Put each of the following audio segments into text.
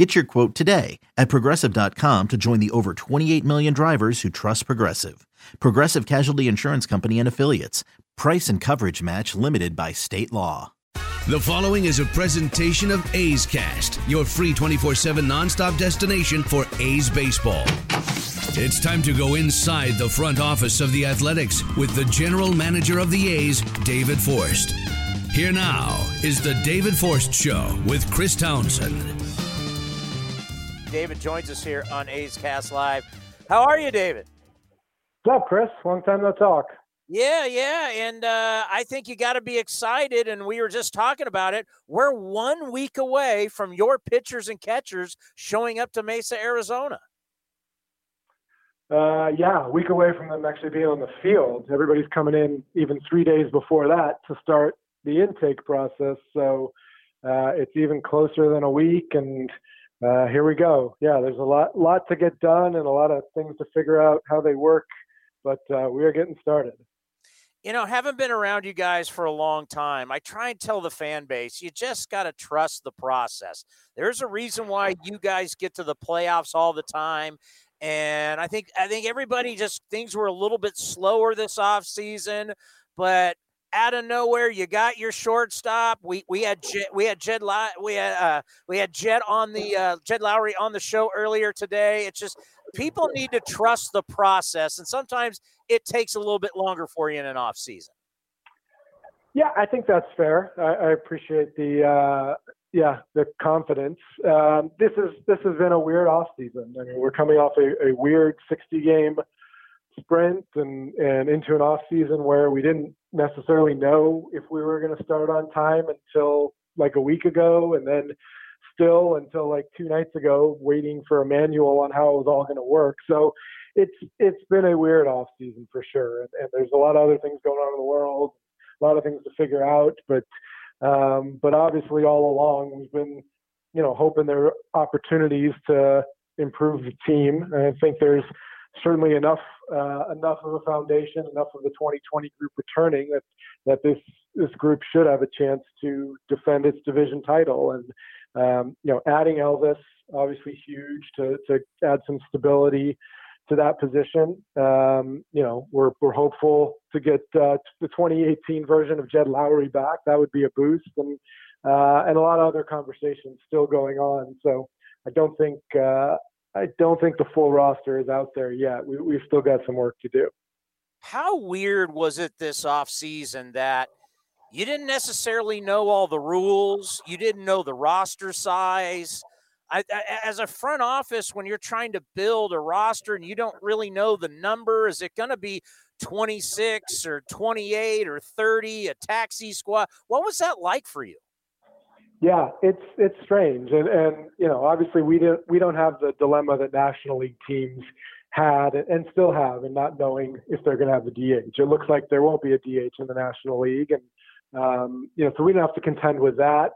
Get your quote today at progressive.com to join the over 28 million drivers who trust Progressive. Progressive Casualty Insurance Company and Affiliates. Price and coverage match limited by state law. The following is a presentation of A's Cast, your free 24 7 nonstop destination for A's baseball. It's time to go inside the front office of the Athletics with the general manager of the A's, David Forst. Here now is the David Forst Show with Chris Townsend. David joins us here on A's Cast Live. How are you, David? What's up, Chris? Long time no talk. Yeah, yeah, and uh, I think you got to be excited. And we were just talking about it. We're one week away from your pitchers and catchers showing up to Mesa, Arizona. Uh, yeah, a week away from them actually being on the field. Everybody's coming in even three days before that to start the intake process. So uh, it's even closer than a week, and uh, here we go. Yeah, there's a lot, lot to get done, and a lot of things to figure out how they work. But uh, we are getting started. You know, haven't been around you guys for a long time. I try and tell the fan base, you just got to trust the process. There's a reason why you guys get to the playoffs all the time. And I think I think everybody just things were a little bit slower this off season, but out of nowhere, you got your shortstop. We we had Jed, we had Jed we had uh, we had Jed on the uh, Jed Lowrie on the show earlier today. It's just people need to trust the process, and sometimes it takes a little bit longer for you in an off season. Yeah, I think that's fair. I, I appreciate the uh, yeah the confidence. Um, this is this has been a weird off season. I mean, we're coming off a, a weird 60 game sprint and and into an off season where we didn't necessarily know if we were going to start on time until like a week ago, and then still until like two nights ago, waiting for a manual on how it was all going to work. So it's it's been a weird off season for sure, and, and there's a lot of other things going on in the world, a lot of things to figure out, but um, but obviously all along we've been you know hoping there are opportunities to improve the team, and I think there's certainly enough uh, enough of a foundation, enough of the 2020 group returning that that this this group should have a chance to defend its division title. And um, you know, adding Elvis obviously huge to to add some stability to that position. Um, you know, we're we're hopeful to get uh, the 2018 version of Jed Lowrie back. That would be a boost, and uh, and a lot of other conversations still going on. So I don't think uh, I don't think the full roster is out there yet. We, we've still got some work to do. How weird was it this off season that you didn't necessarily know all the rules, you didn't know the roster size? I, I, as a front office, when you're trying to build a roster and you don't really know the number, is it going to be 26 or 28 or 30, a taxi squad? What was that like for you? Yeah, it's it's strange, and and you know, obviously we don't we don't have the dilemma that National League teams had and still have, and not knowing if they're going to have the DH. It looks like there won't be a DH in the National League, and um, you know, so we don't have to contend with that.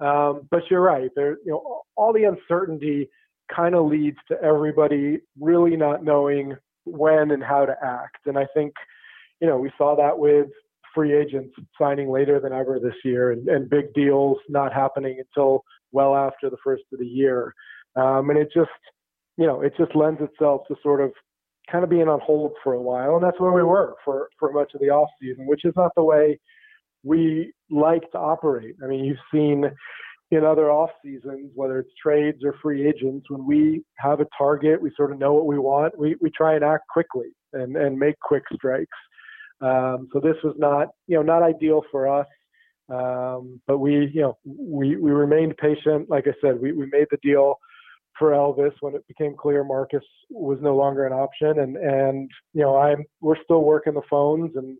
Um, but you're right, there, you know, all the uncertainty kind of leads to everybody really not knowing when and how to act, and I think, you know, we saw that with free agents signing later than ever this year and, and big deals not happening until well after the first of the year. Um, and it just, you know, it just lends itself to sort of kind of being on hold for a while. And that's where we were for, for much of the off season, which is not the way we like to operate. I mean, you've seen in other off seasons, whether it's trades or free agents, when we have a target, we sort of know what we want. We, we try and act quickly and, and make quick strikes. Um, so this was not, you know, not ideal for us. Um, but we, you know, we, we remained patient. Like I said, we, we made the deal for Elvis when it became clear Marcus was no longer an option. And, and, you know, I'm, we're still working the phones and,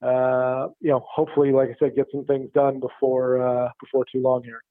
uh, you know, hopefully, like I said, get some things done before, uh, before too long here.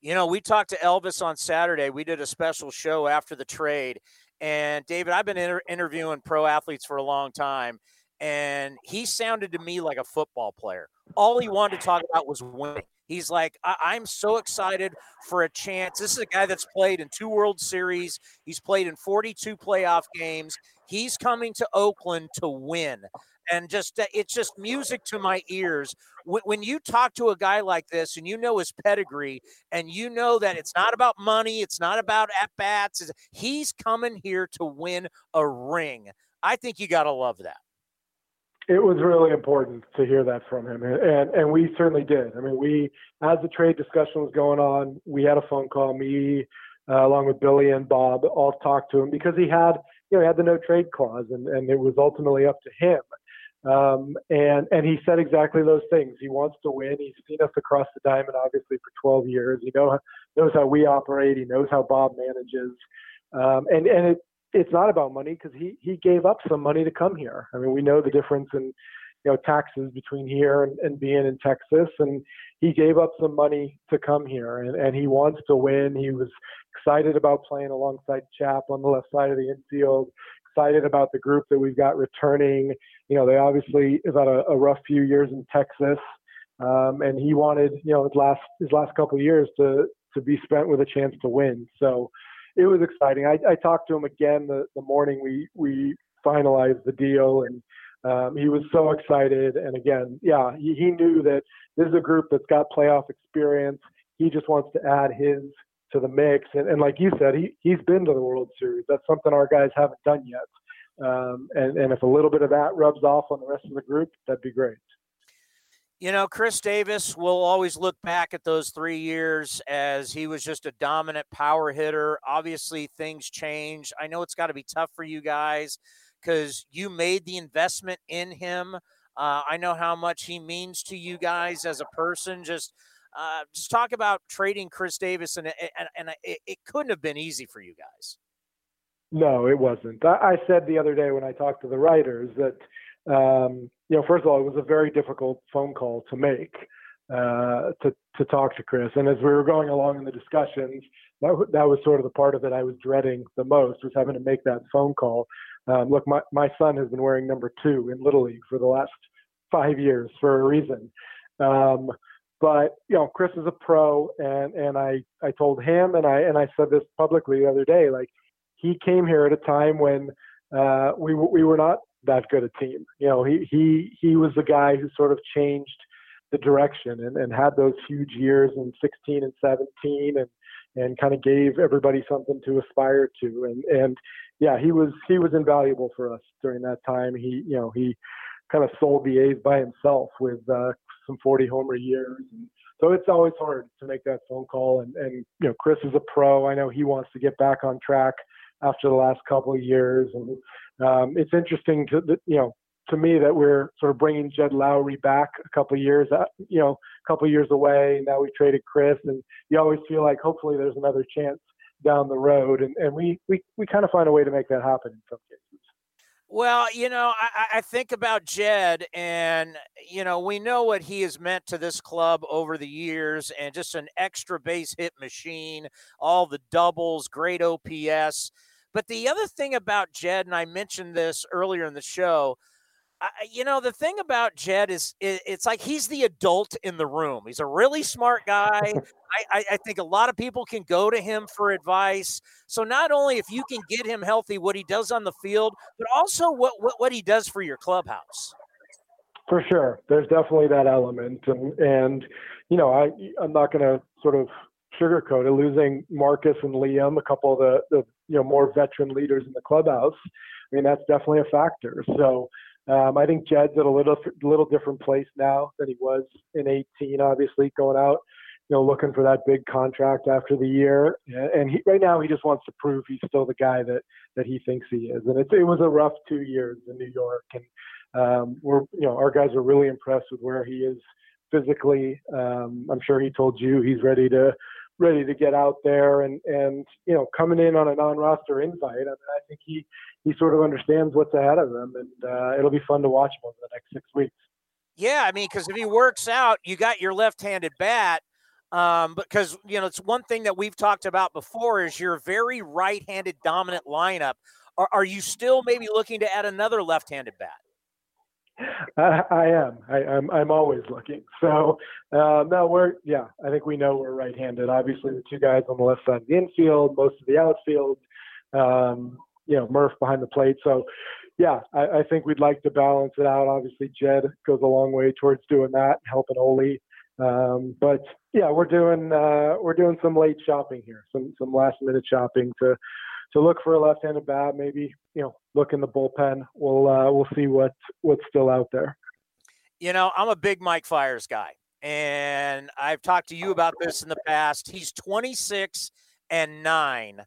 You know, we talked to Elvis on Saturday. We did a special show after the trade. And David, I've been inter- interviewing pro athletes for a long time and he sounded to me like a football player. All he wanted to talk about was winning. He's like, I- am so excited for a chance. This is a guy that's played in two World Series. He's played in 42 playoff games. He's coming to Oakland to win. And just, uh, it's just music to my ears. When you talk to a guy like this and you know his pedigree and you know that it's not about money, it's not about at bats, he's coming here to win a ring. I think you got to love that it was really important to hear that from him, and and we certainly did. I mean, we as the trade discussion was going on, we had a phone call. Me, uh, along with Billy and Bob, all talked to him because he had you know he had the no trade clause, and and it was ultimately up to him. Um, and and he said exactly those things. He wants to win. He's seen us across the diamond, obviously, for 12 years. He know, knows how we operate. He knows how Bob manages. Um, and and it, it's not about money because he he gave up some money to come here. I mean, we know the difference in you know taxes between here and, and being in Texas, and he gave up some money to come here, and, and he wants to win. He was excited about playing alongside Chap on the left side of the infield. Excited about the group that we've got returning. You know, they obviously have had a, a rough few years in Texas, um, and he wanted you know his last his last couple of years to to be spent with a chance to win. So it was exciting. I, I talked to him again the, the morning we we finalized the deal, and um, he was so excited. And again, yeah, he, he knew that this is a group that's got playoff experience. He just wants to add his to the mix. And, and like you said, he he's been to the World Series. That's something our guys haven't done yet. Um, and and if a little bit of that rubs off on the rest of the group, that'd be great. You know, Khris Davis will always look back at those three years as he was just a dominant power hitter. Obviously, things change. I know it's got to be tough for you guys because you made the investment in him. Uh, I know how much he means to you guys as a person. Just, uh, just talk about trading Khris Davis, and and, and it, it, couldn't have been easy for you guys. No, it wasn't. I, I said the other day when I talked to the writers that um, you know, first of all, it was a very difficult phone call to make uh, to to talk to Khris. And as we were going along in the discussions, that that was sort of the part of it I was dreading the most was having to make that phone call. Um, look, my my son has been wearing number two in Little League for the last five years for a reason. Um, but you know, Khris is a pro, and and I I told him, and I and I said this publicly the other day, like he came here at a time when uh, we we were not that good a team. You know, he he he was the guy who sort of changed the direction and, and had those huge years in 16 and 17 and and kind of gave everybody something to aspire to. And and yeah he was he was invaluable for us during that time. He you know he kind of sold the A's by himself with uh, some 40 homer years. So it's always hard to make that phone call. And and you know Khris is a pro. I know he wants to get back on track after the last couple of years. And um, it's interesting to you know to me that we're sort of bringing Jed Lowrie back a couple years, uh, you know, a couple years away. Now we traded Khris, and you always feel like hopefully there's another chance down the road, and, and we we we kind of find a way to make that happen in some cases. Well, you know, I, I think about Jed, and you know, we know what he has meant to this club over the years, and just an extra base hit machine, all the doubles, great OPS. But the other thing about Jed, and I mentioned this earlier in the show, I, you know, the thing about Jed is it, it's like he's the adult in the room. He's a really smart guy. I, I, think a lot of people can go to him for advice. So not only if you can get him healthy, what he does on the field, but also what, what, what he does for your clubhouse. For sure, there's definitely that element, and and you know, I I'm not going to sort of sugarcoat it. Losing Marcus and Liam, a couple of the, the you know more veteran leaders in the clubhouse, I mean that's definitely a factor. So um, I think Jed's at a little little different place now than he was in 18. Obviously, going out, you know, looking for that big contract after the year, and he, right now he just wants to prove he's still the guy that that he thinks he is. And it, it was a rough two years in New York, and um, we're you know our guys are really impressed with where he is physically. Um, I'm sure he told you he's ready to ready to get out there and and you know coming in on a non-roster invite. I mean, I think he he sort of understands what's ahead of him, and uh, it'll be fun to watch him over the next six weeks. Yeah, I mean, because if he works out, you got your left-handed bat. Um, because you know it's one thing that we've talked about before is your very right-handed dominant lineup. Are, are you still maybe looking to add another left-handed bat? I, I am. I, am I'm, I'm always looking. So uh, no, we're yeah. I think we know we're right-handed. Obviously, the two guys on the left side of the infield, most of the outfield. Um, you know, Murph behind the plate. So yeah, I, I think we'd like to balance it out. Obviously, Jed goes a long way towards doing that, helping Ole. Um, but yeah, we're doing uh, we're doing some late shopping here, some some last minute shopping to to look for a left-handed bat. Maybe you know, look in the bullpen. We'll uh, we'll see what what's still out there. You know, I'm a big Mike Fiers guy, and I've talked to you about this in the past. He's 26 and nine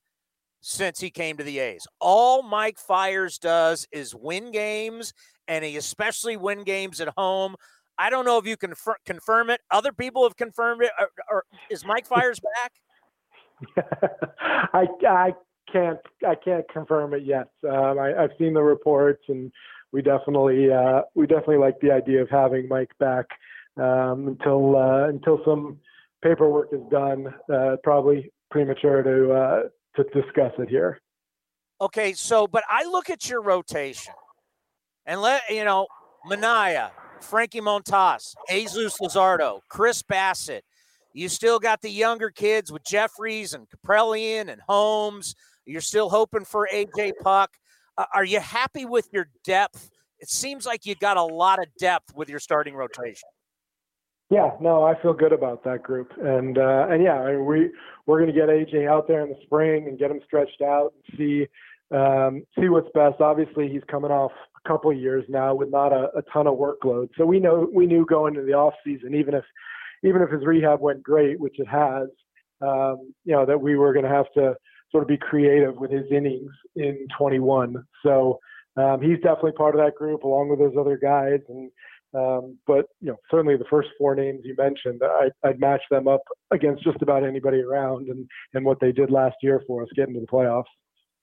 since he came to the A's. All Mike Fiers does is win games, and he especially win games at home. I don't know if you can confirm it. Other people have confirmed it. Or, or is Mike Fiers back? I I can't I can't confirm it yet. Um, I, have seen the reports, and we definitely uh, we definitely like the idea of having Mike back um, until uh, until some paperwork is done. Uh, probably premature to uh, to discuss it here. Okay, so but I look at your rotation, and let you know Manaea, Frankie Montas, Jesus Luzardo, Chris Bassitt. You still got the younger kids with Jefferies and Kaprielian and Holmes. You're still hoping for AJ Puk. Uh, are you happy with your depth? It seems like you got a lot of depth with your starting rotation. Yeah, no, I feel good about that group, and uh, and yeah, I mean, we we're going to get AJ out there in the spring and get him stretched out and see um, see what's best. Obviously, he's coming off a couple of years now with not a, a ton of workload, so we know we knew going into the off season, even if even if his rehab went great, which it has, um, you know, that we were going to have to sort of be creative with his innings in 21. So um, he's definitely part of that group along with those other guys. And um, but you know, certainly the first four names you mentioned, I, I'd match them up against just about anybody around, and and what they did last year for us getting to the playoffs.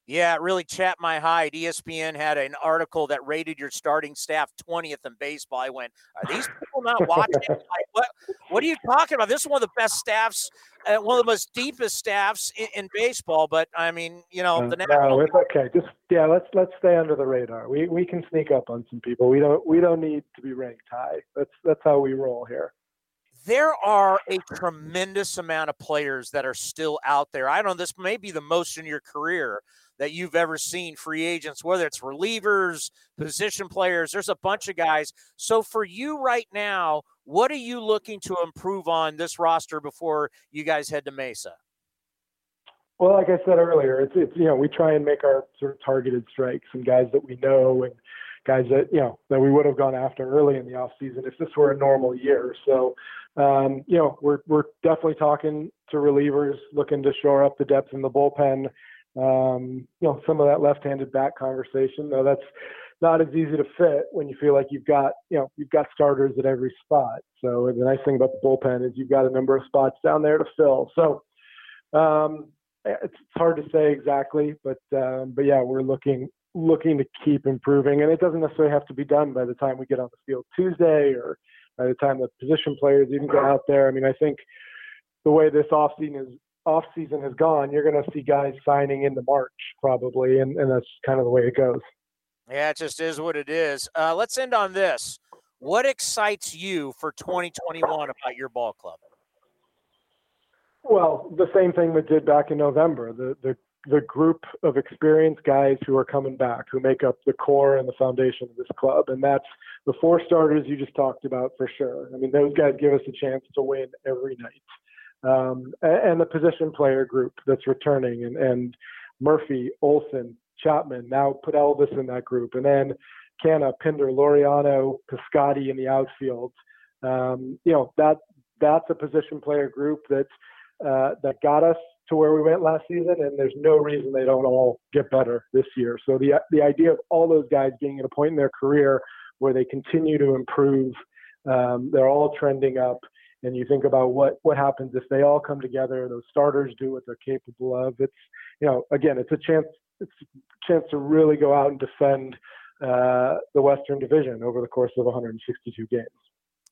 Yeah, it really chapped my hide. ESPN had an article that rated your starting staff 20th in baseball. I went, are these people not watching? like, what, what are you talking about? This is one of the best staffs, uh, one of the most deepest staffs in, in baseball. But I mean, you know, the no, it's okay. Just yeah, let's let's stay under the radar. We we can sneak up on some people. We don't we don't need to be ranked high. That's that's how we roll here there are a tremendous amount of players that are still out there. I don't know, this may be the most in your career that you've ever seen free agents, whether it's relievers, position players, there's a bunch of guys. So for you right now, what are you looking to improve on this roster before you guys head to Mesa? Well, like I said earlier, it's it's you know we try and make our sort of targeted strikes and guys that we know and guys that you know that we would have gone after early in the off season if this were a normal year. So um, you know we're we're definitely talking to relievers, looking to shore up the depth in the bullpen um, you know, some of that left-handed bat conversation. Though that's not as easy to fit when you feel like you've got, you know, you've got starters at every spot. So the nice thing about the bullpen is you've got a number of spots down there to fill. So um, it's hard to say exactly, but um, but yeah, we're looking looking to keep improving, and it doesn't necessarily have to be done by the time we get on the field Tuesday or by the time the position players even get out there. I mean, I think the way this offseason is off season has gone, you're going to see guys signing into March probably, and, and that's kind of the way it goes. Yeah, it just is what it is. Uh, let's end on this. What excites you for 2021 about your ball club? Well, the same thing we did back in November. The the the group of experienced guys who are coming back, who make up the core and the foundation of this club, and that's the four starters you just talked about for sure. I mean, those guys give us a chance to win every night um, and the position player group that's returning, and, and Murphy, Olson, Chapman. Now put Elvis in that group, and then Canha, Pinder, Laureano, Piscotty in the outfield. Um, you know that that's a position player group that uh, that got us to where we went last season, and there's no reason they don't all get better this year. So the the idea of all those guys being at a point in their career where they continue to improve, um, they're all trending up and you think about what what happens if they all come together and those starters do what they're capable of it's you know again it's a chance it's a chance to really go out and defend uh, the western division over the course of 162 games.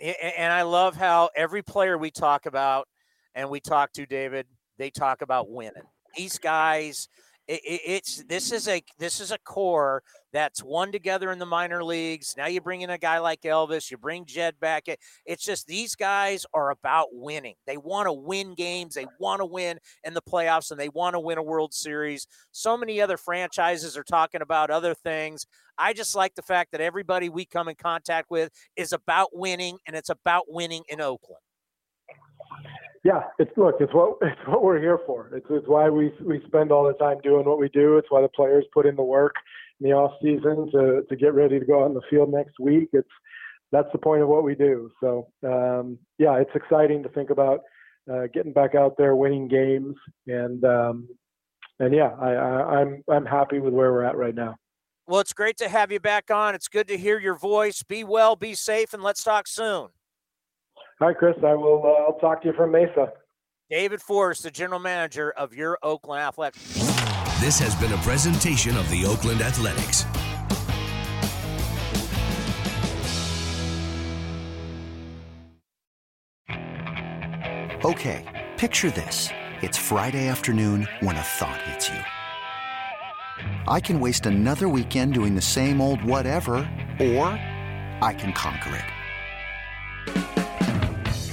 And i love how every player we talk about and we talk to david they talk about winning. These guys it, it, it's this is a this is a core that's won together in the minor leagues. Now you bring in a guy like Elvis, you bring Jed back. It, it's just these guys are about winning. They want to win games, they want to win in the playoffs, and they want to win a World Series. So many other franchises are talking about other things. I just like the fact that everybody we come in contact with is about winning, and it's about winning in Oakland. Yeah, it's look, it's what it's what we're here for. It's it's why we we spend all the time doing what we do. It's why the players put in the work in the off season to to get ready to go out in the field next week. It's that's the point of what we do. So um, yeah, it's exciting to think about uh, getting back out there, winning games, and um, and yeah, I, I, I'm I'm happy with where we're at right now. Well, it's great to have you back on. It's good to hear your voice. Be well, be safe, and let's talk soon. All right, Chris. I will. Uh, I'll talk to you from Mesa. David Forst, the general manager of your Oakland Athletics. This has been a presentation of the Oakland Athletics. Okay, picture this. It's Friday afternoon when a thought hits you. I can waste another weekend doing the same old whatever, or I can conquer it.